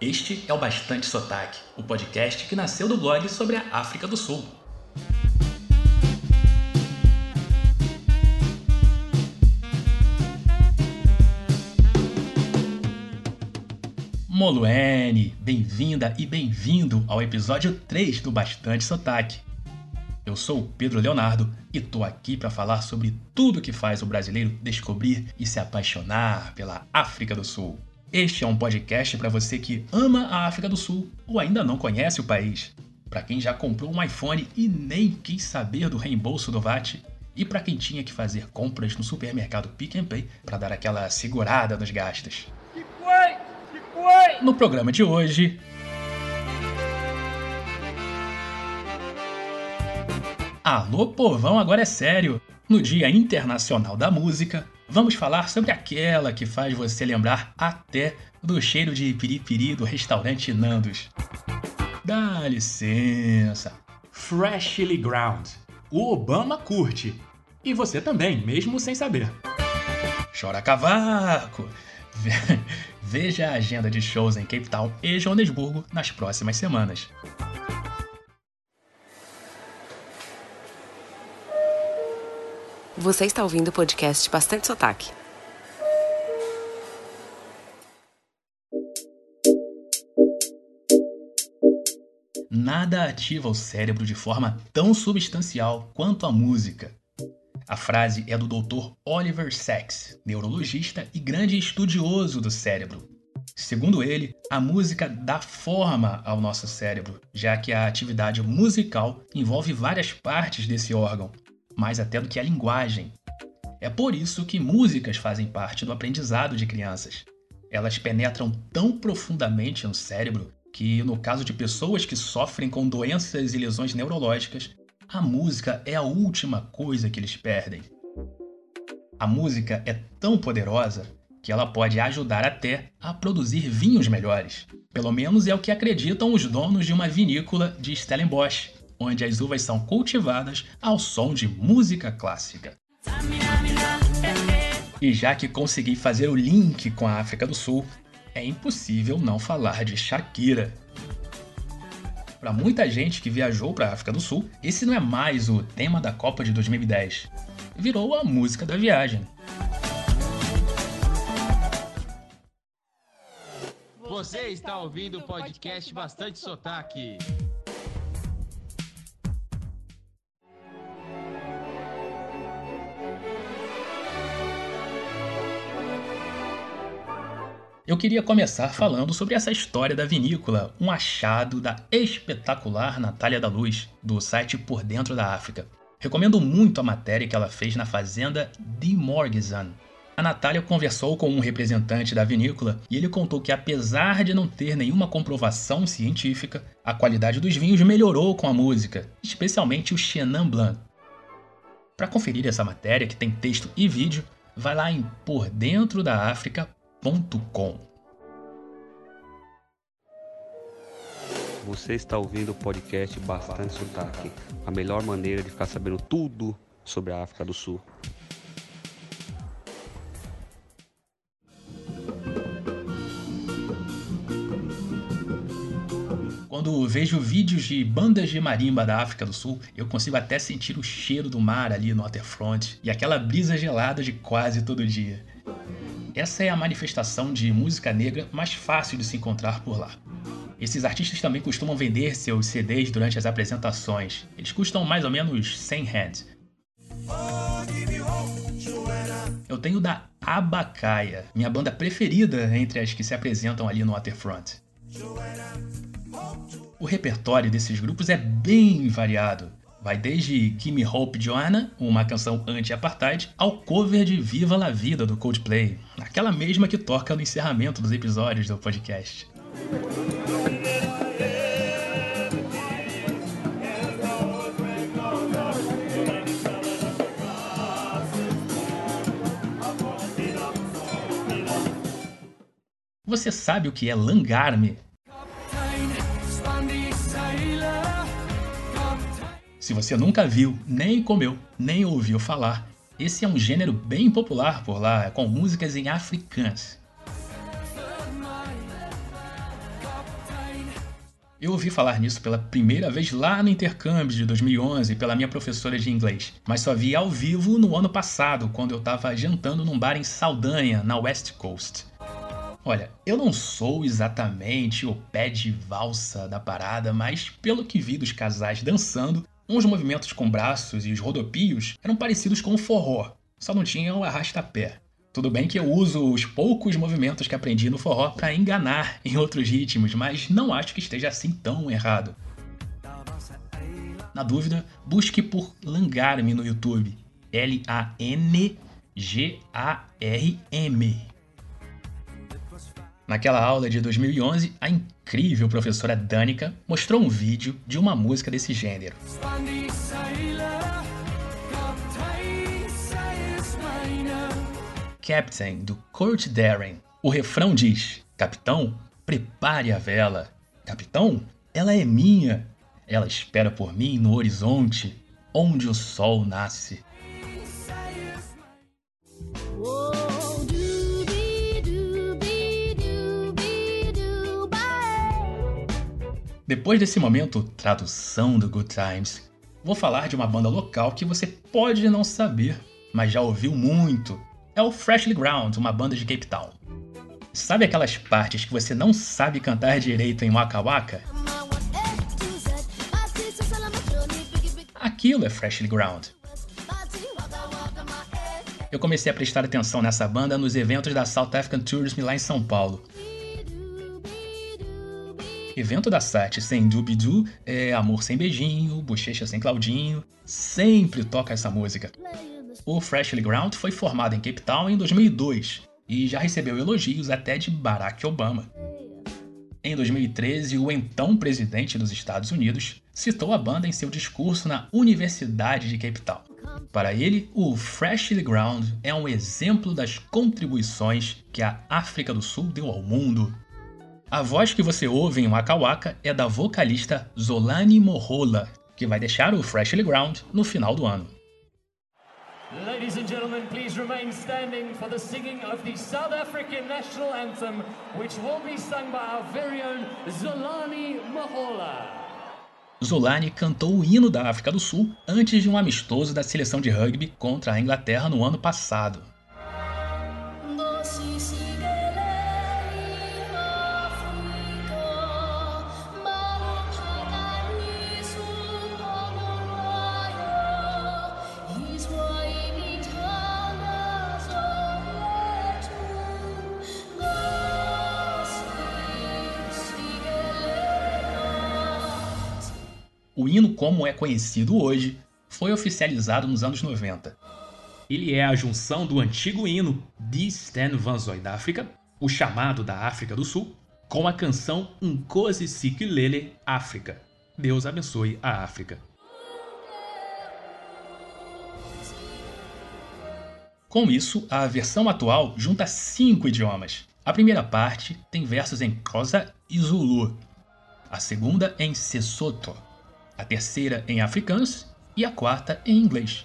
Este é o Bastante Sotaque, o podcast que nasceu do blog sobre a África do Sul. Moluene, bem-vinda e bem-vindo ao episódio 3 do Bastante Sotaque. Eu sou o Pedro Leonardo e tô aqui para falar sobre tudo que faz o brasileiro descobrir e se apaixonar pela África do Sul. Este é um podcast para você que ama a África do Sul ou ainda não conhece o país. Para quem já comprou um iPhone e nem quis saber do reembolso do VAT. E para quem tinha que fazer compras no supermercado Pick and Pay para dar aquela segurada nos gastos. Que foi? Que foi? No programa de hoje, Alô povão, agora é sério! No Dia Internacional da Música, vamos falar sobre aquela que faz você lembrar até do cheiro de piripiri do restaurante Nandos. Dá licença! Freshly Ground. O Obama curte. E você também, mesmo sem saber. Chora cavaco! Veja a agenda de shows em Cape Town e Joanesburgo nas próximas semanas. Você está ouvindo o podcast Bastante Sotaque. Nada ativa o cérebro de forma tão substancial quanto a música. A frase é do Dr. Oliver Sacks, neurologista e grande estudioso do cérebro. Segundo ele, a música dá forma ao nosso cérebro, já que a atividade musical envolve várias partes desse órgão, mais até do que a linguagem. É por isso que músicas fazem parte do aprendizado de crianças. Elas penetram tão profundamente no cérebro que, no caso de pessoas que sofrem com doenças e lesões neurológicas, a música é a última coisa que eles perdem. A música é tão poderosa que ela pode ajudar até a produzir vinhos melhores. Pelo menos é o que acreditam os donos de uma vinícola de Stellenbosch, onde as uvas são cultivadas ao som de música clássica. E já que consegui fazer o link com a África do Sul, é impossível não falar de Shakira. Para muita gente que viajou para a África do Sul, esse não é mais o tema da Copa de 2010. Virou a música da viagem. Você está ouvindo o podcast Bastante Sotaque. Eu queria começar falando sobre essa história da vinícola, um achado da espetacular Natália da Luz, do site Por Dentro da África. Recomendo muito a matéria que ela fez na fazenda de Morgizan. A Natália conversou com um representante da vinícola e ele contou que, apesar de não ter nenhuma comprovação científica, a qualidade dos vinhos melhorou com a música, especialmente o Chenin Blanc. Para conferir essa matéria, que tem texto e vídeo, vai lá em pordentrodaafrica.com você está ouvindo o podcast Bastante Sotaque, a melhor maneira de ficar sabendo tudo sobre a África do Sul. Quando vejo vídeos de bandas de marimba da África do Sul, eu consigo até sentir o cheiro do mar ali no waterfront e aquela brisa gelada de quase todo dia. Essa é a manifestação de música negra mais fácil de se encontrar por lá. Esses artistas também costumam vender seus CDs durante as apresentações. Eles custam mais ou menos 100 rands. Eu tenho da Abacaia, minha banda preferida entre as que se apresentam ali no Waterfront. O repertório desses grupos é bem variado. Vai desde Gimme Hope Joanna, uma canção anti-apartheid, ao cover de Viva la Vida do Coldplay, aquela mesma que toca no encerramento dos episódios do podcast. Você sabe o que é langarme? Se você nunca viu, nem comeu, nem ouviu falar, esse é um gênero bem popular por lá, com músicas em africans. Eu ouvi falar nisso pela primeira vez lá no intercâmbio de 2011 pela minha professora de inglês, mas só vi ao vivo no ano passado, quando eu estava jantando num bar em Saldanha, na West Coast. Olha, eu não sou exatamente o pé de valsa da parada, mas pelo que vi dos casais dançando, uns movimentos com braços e os rodopios eram parecidos com o forró, só não tinham o arrasta-pé. Tudo bem que eu uso os poucos movimentos que aprendi no forró para enganar em outros ritmos, mas não acho que esteja assim tão errado. Na dúvida, busque por Langarme no YouTube. L-A-N-G-A-R-M. Naquela aula de 2011, a incrível professora Danica mostrou um vídeo de uma música desse gênero. Captain, do Kurt Darren. O refrão diz: Capitão, prepare a vela. Capitão, ela é minha. Ela espera por mim no horizonte, onde o sol nasce. Depois desse momento, tradução do Good Times, vou falar de uma banda local que você pode não saber, mas já ouviu muito. É o Freshly Ground, uma banda de Cape Town. Sabe aquelas partes que você não sabe cantar direito em Waka Waka? Aquilo é Freshly Ground. Eu comecei a prestar atenção nessa banda nos eventos da South African Tourism lá em São Paulo evento da SAT sem Dubidu é Amor Sem Beijinho, Bochecha Sem Claudinho, sempre toca essa música. O Freshly Ground foi formado em Cape Town em 2002 e já recebeu elogios até de Barack Obama. Em 2013, o então presidente dos Estados Unidos citou a banda em seu discurso na Universidade de Cape Town. Para ele, o Freshly Ground é um exemplo das contribuições que a África do Sul deu ao mundo a voz que você ouve em Waka Waka é da vocalista Zolani Mohola, que vai deixar o Freshly Ground no final do ano. Ladies and gentlemen, please remain standing for the singing of the South African national anthem, which will be sung by our very own Zolani. Zolani cantou o hino da África do Sul antes de um amistoso da seleção de rugby contra a Inglaterra no ano passado. O hino, como é conhecido hoje, foi oficializado nos anos 90. Ele é a junção do antigo hino de Stan Van Zoy da África, o chamado da África do Sul, com a canção Nkosi Sikulele África. Deus abençoe a África. Com isso, a versão atual junta cinco idiomas. A primeira parte tem versos em Xhosa e Zulu. A segunda em Sesotho a terceira em africâns e a quarta em inglês.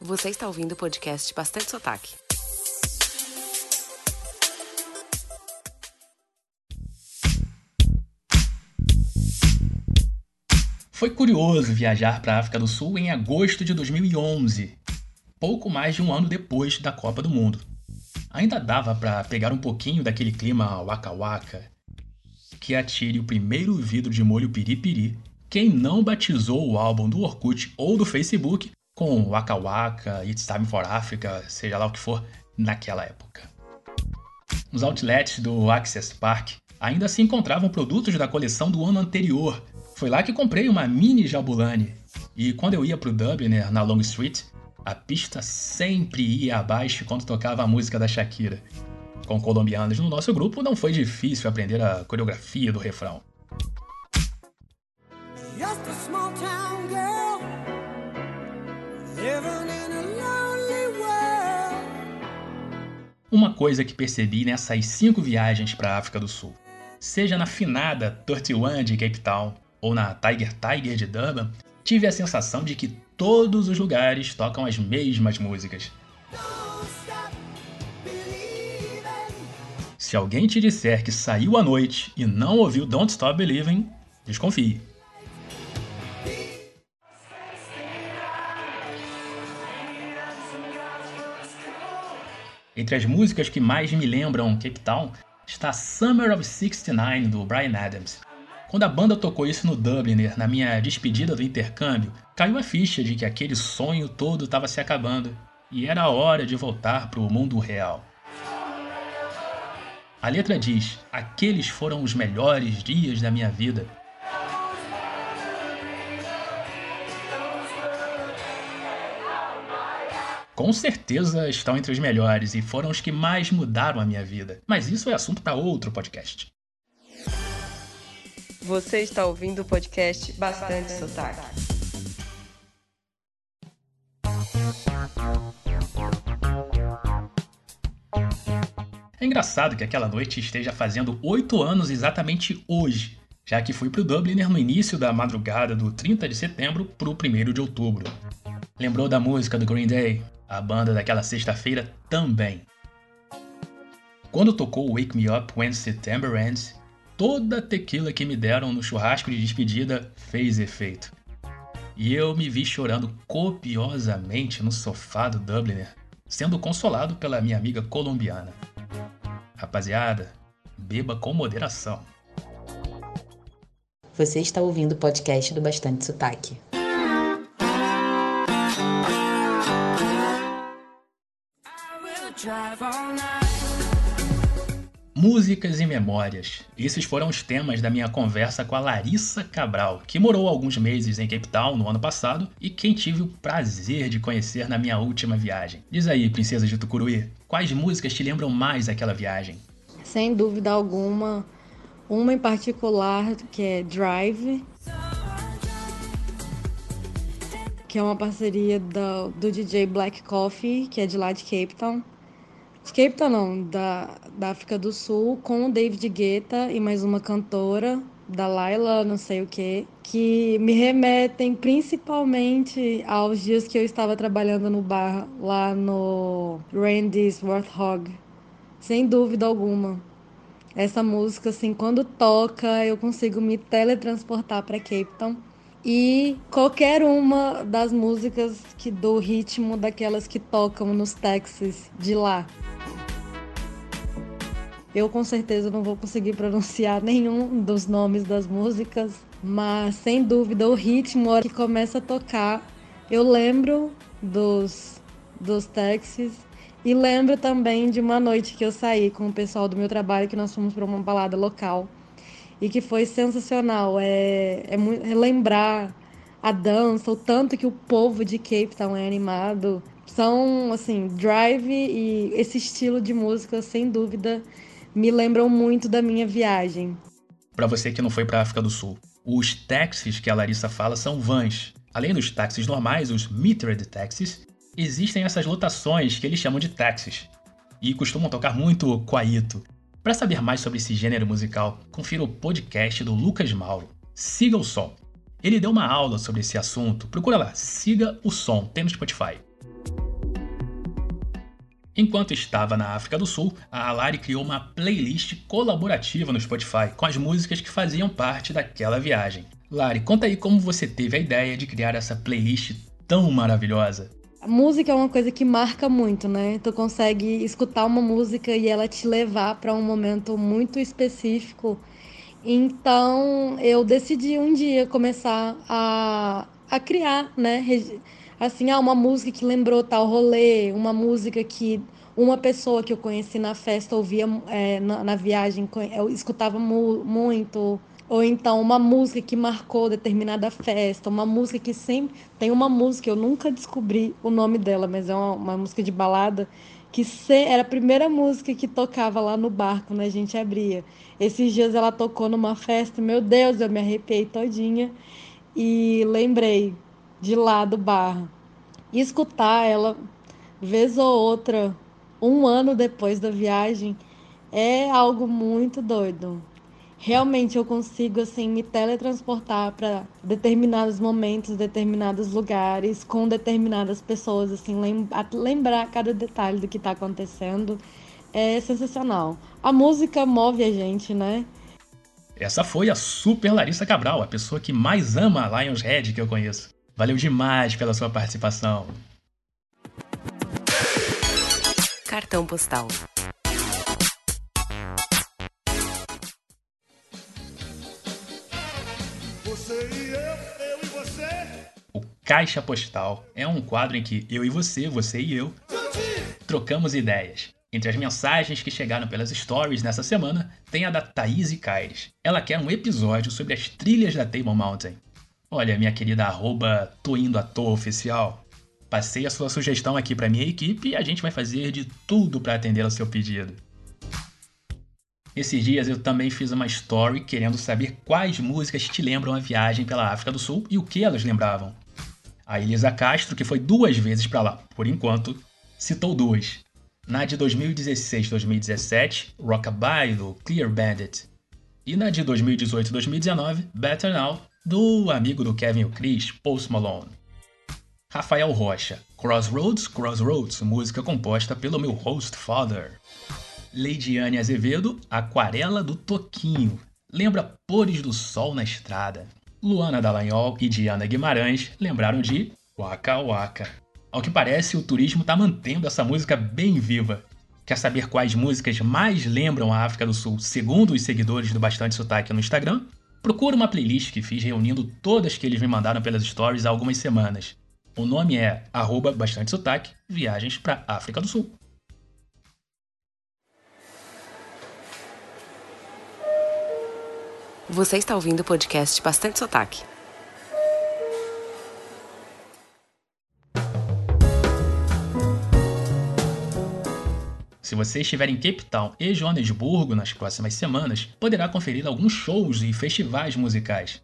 Você está ouvindo o podcast Bastante Sotaque. Foi curioso viajar para a África do Sul em agosto de 2011, pouco mais de um ano depois da Copa do Mundo. Ainda dava para pegar um pouquinho daquele clima waka waka, que atire o primeiro vidro de molho piripiri quem não batizou o álbum do Orkut ou do Facebook com Waka Waka, It's Time for Africa, seja lá o que for, naquela época. Nos outlets do Access Park ainda se encontravam produtos da coleção do ano anterior, foi lá que comprei uma mini Jabulani. E quando eu ia pro Dubliner, na Long Street, a pista sempre ia abaixo quando tocava a música da Shakira. Com colombianos no nosso grupo, não foi difícil aprender a coreografia do refrão. Uma coisa que percebi nessas cinco viagens para a África do Sul, seja na finada 31 de Cape Town, ou na Tiger Tiger de Durban, tive a sensação de que todos os lugares tocam as mesmas músicas. Se alguém te disser que saiu à noite e não ouviu Don't Stop Believing, desconfie. Entre as músicas que mais me lembram Cape Town está Summer of 69 do Brian Adams. Quando a banda tocou isso no Dubliner, na minha despedida do intercâmbio, caiu a ficha de que aquele sonho todo estava se acabando e era a hora de voltar para o mundo real. A letra diz: Aqueles foram os melhores dias da minha vida. Com certeza estão entre os melhores e foram os que mais mudaram a minha vida. Mas isso é assunto para outro podcast. Você está ouvindo o podcast Bastante Sotaque. É engraçado que aquela noite esteja fazendo oito anos exatamente hoje, já que fui para o Dubliner no início da madrugada do 30 de setembro para o 1 de outubro. Lembrou da música do Green Day? A banda daquela sexta-feira também. Quando tocou Wake Me Up When September Ends, toda a tequila que me deram no churrasco de despedida fez efeito. E eu me vi chorando copiosamente no sofá do Dubliner, sendo consolado pela minha amiga colombiana. Rapaziada, beba com moderação. Você está ouvindo o podcast do Bastante Sotaque. Músicas e memórias. Esses foram os temas da minha conversa com a Larissa Cabral, que morou alguns meses em Cape Town no ano passado e quem tive o prazer de conhecer na minha última viagem. Diz aí, princesa de Tucuruí, quais músicas te lembram mais daquela viagem? Sem dúvida alguma, uma em particular que é Drive, que é uma parceria do, do DJ Black Coffee, que é de lá de Cape Town Cape Town, não, da, da África do Sul, com o David Guetta e mais uma cantora, da Laila, não sei o que, que me remetem principalmente aos dias que eu estava trabalhando no bar lá no Randy's Warthog. Sem dúvida alguma. Essa música, assim, quando toca, eu consigo me teletransportar para Cape Town. E qualquer uma das músicas que do ritmo daquelas que tocam nos táxis de lá. Eu com certeza não vou conseguir pronunciar nenhum dos nomes das músicas, mas sem dúvida o ritmo, a hora que começa a tocar, eu lembro dos, dos táxis e lembro também de uma noite que eu saí com o pessoal do meu trabalho, que nós fomos para uma balada local e que foi sensacional. É, é, é lembrar a dança, o tanto que o povo de Cape Town é animado. São, assim, drive e esse estilo de música, sem dúvida, me lembram muito da minha viagem. Para você que não foi para a África do Sul, os táxis que a Larissa fala são vans. Além dos táxis normais, os metered taxis, existem essas lotações que eles chamam de táxis e costumam tocar muito Quaito. Para saber mais sobre esse gênero musical, confira o podcast do Lucas Mauro. Siga o som. Ele deu uma aula sobre esse assunto. Procura lá, siga o som, tem no Spotify. Enquanto estava na África do Sul, a Alari criou uma playlist colaborativa no Spotify com as músicas que faziam parte daquela viagem. Lari, conta aí como você teve a ideia de criar essa playlist tão maravilhosa. A música é uma coisa que marca muito, né? Tu consegue escutar uma música e ela te levar para um momento muito específico. Então, eu decidi um dia começar a, a criar, né? Assim, ah, uma música que lembrou tal rolê, uma música que uma pessoa que eu conheci na festa ouvia é, na, na, viagem, eu escutava mu muito. Ou então uma música que marcou determinada festa, uma música que sempre. Tem uma música, eu nunca descobri o nome dela, mas é uma, uma música de balada, que se, era a primeira música que tocava lá no bar quando a gente abria. Esses dias ela tocou numa festa, meu Deus, eu me arrepiei todinha e lembrei de lá do bar. E escutar ela, vez ou outra, um ano depois da viagem, é algo muito doido. realmente eu consigo assim me teletransportar para determinados momentos, determinados lugares, com determinadas pessoas, assim, lembrar cada detalhe do que está acontecendo. É sensacional. A música move a gente, né? Essa foi a Super Larissa Cabral, a pessoa que mais ama a Lions Head que eu conheço. Valeu demais pela sua participação. Cartão postal. Você e eu, eu e você. O Caixa Postal é um quadro em que eu e você, você e eu, trocamos ideias. Entre as mensagens que chegaram pelas stories nessa semana, tem a da Thaís Caires. Ela quer um episódio sobre as trilhas da Table Mountain. Olha, minha querida arroba Tô Indo à Toa Oficial, passei a sua sugestão aqui para minha equipe e a gente vai fazer de tudo para atender ao seu pedido. Esses dias eu também fiz uma story querendo saber quais músicas te lembram a viagem pela África do Sul e o que elas lembravam. A Elisa Castro, que foi duas vezes para lá, por enquanto, citou duas. Na de 2016-2017, Rockabye, do Clear Bandit. E na de 2018-2019, Better Now, do amigo do Kevin o Chris, Post Malone. Rafael Rocha, Crossroads, Crossroads, música composta pelo meu host father. Leidiane Azevedo, Aquarela do Toquinho, lembra Pores do Sol na Estrada. Luana Dallagnol e Diana Guimarães lembraram de Waka Waka. Ao que parece, o turismo está mantendo essa música bem viva. Quer saber quais músicas mais lembram a África do Sul, segundo os seguidores do Bastante Sotaque no Instagram? Procura uma playlist que fiz reunindo todas que eles me mandaram pelas stories há algumas semanas. O nome é arroba Bastante Sotaque, Viagens para África do Sul. Você está ouvindo o podcast Bastante Sotaque. Se você estiver em Cape Town e Joanesburgo nas próximas semanas, poderá conferir alguns shows e festivais musicais.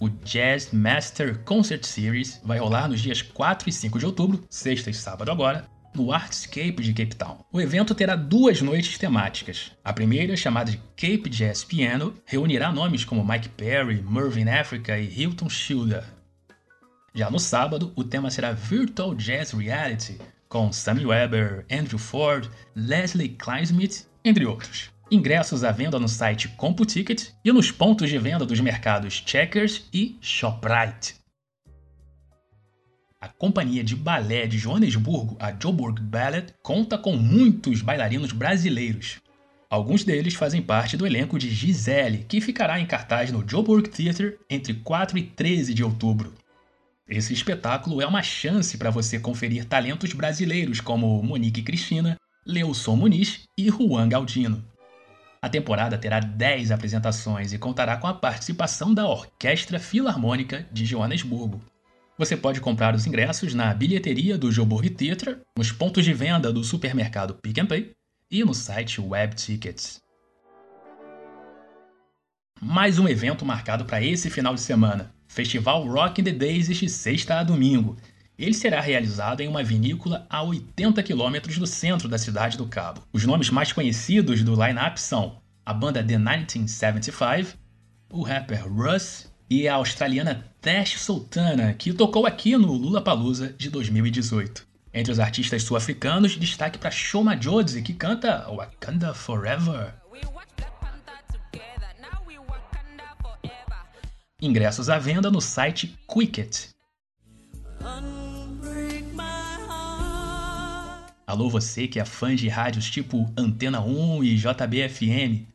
O Jazz Master Concert Series vai rolar nos dias 4 e 5 de outubro, sexta e sábado agora, no Artscape de Cape Town. O evento terá duas noites temáticas. A primeira, chamada de Cape Jazz Piano, reunirá nomes como Mike Perry, Mervyn Africa e Hilton Schilder. Já no sábado, o tema será Virtual Jazz Reality, com Sammy Weber, Andrew Ford, Leslie Kleinsmith, entre outros. Ingressos à venda no site CompuTicket e nos pontos de venda dos mercados Checkers e Shoprite. A companhia de balé de Joanesburgo, a Joburg Ballet, conta com muitos bailarinos brasileiros. Alguns deles fazem parte do elenco de Gisele, que ficará em cartaz no Joburg Theatre entre 4 e 13 de outubro. Esse espetáculo é uma chance para você conferir talentos brasileiros como Monique Cristina, Leilson Muniz e Juan Galdino. A temporada terá 10 apresentações e contará com a participação da Orquestra Filarmônica de Joanesburgo. Você pode comprar os ingressos na bilheteria do Joburg Theatre, nos pontos de venda do supermercado Pick and Pay e no site Web Tickets. Mais um evento marcado para esse final de semana. Festival Rock in the Days de sexta a domingo. Ele será realizado em uma vinícola a 80 quilômetros do centro da cidade do Cabo. Os nomes mais conhecidos do line-up são a banda The 1975, o rapper Russ e a australiana Tash Sultana, que tocou aqui no Lula Palusa de 2018. Entre os artistas sul-africanos, destaque para Shoma Jodsey, que canta Wakanda Forever. Ingressos à venda no site Quicket. Alô você que é fã de rádios tipo Antena 1 e JBFM.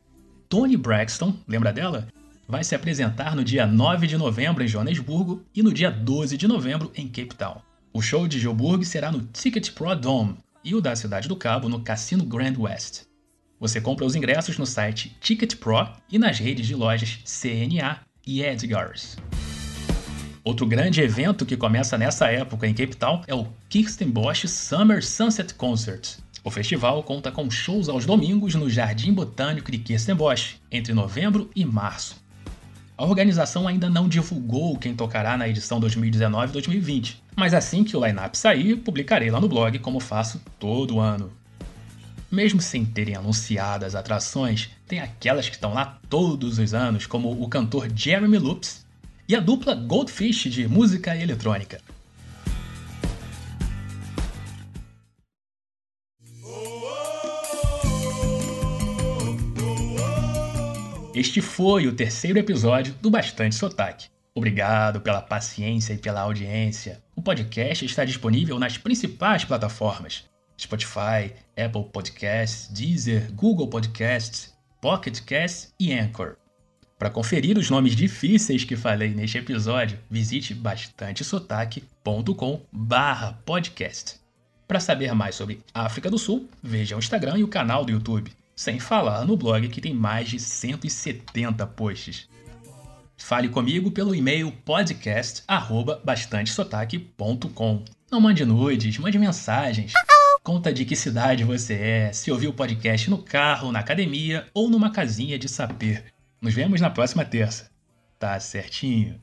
Tony Braxton, lembra dela? Vai se apresentar no dia 9 de novembro em Joanesburgo e no dia 12 de novembro em Cape Town. O show de Joburg será no Ticket Pro Dome e o da Cidade do Cabo no Cassino Grand West. Você compra os ingressos no site Ticket Pro e nas redes de lojas CNA e Edgars. Outro grande evento que começa nessa época em Cape Town é o Kirsten Bosch Summer Sunset Concert. O festival conta com shows aos domingos no Jardim Botânico de Kirsten Bosch, entre novembro e março. A organização ainda não divulgou quem tocará na edição 2019-2020, mas assim que o line-up sair, publicarei lá no blog como faço todo ano. Mesmo sem terem anunciado as atrações, tem aquelas que estão lá todos os anos, como o cantor Jeremy Loops e a dupla Goldfish de música eletrônica. Este foi o terceiro episódio do Bastante Sotaque. Obrigado pela paciência e pela audiência. O podcast está disponível nas principais plataformas: Spotify, Apple Podcasts, Deezer, Google Podcasts, Pocket Casts e Anchor. Para conferir os nomes difíceis que falei neste episódio, visite bastantesotaque.com/podcast. Para saber mais sobre África do Sul, veja o Instagram e o canal do YouTube. Sem falar no blog que tem mais de 170 posts. Fale comigo pelo e-mail podcast@bastantesotaque.com. Não mande nudes, mande mensagens. Conta de que cidade você é, se ouviu o podcast no carro, na academia ou numa casinha de saber. Nos vemos na próxima terça. Tá certinho?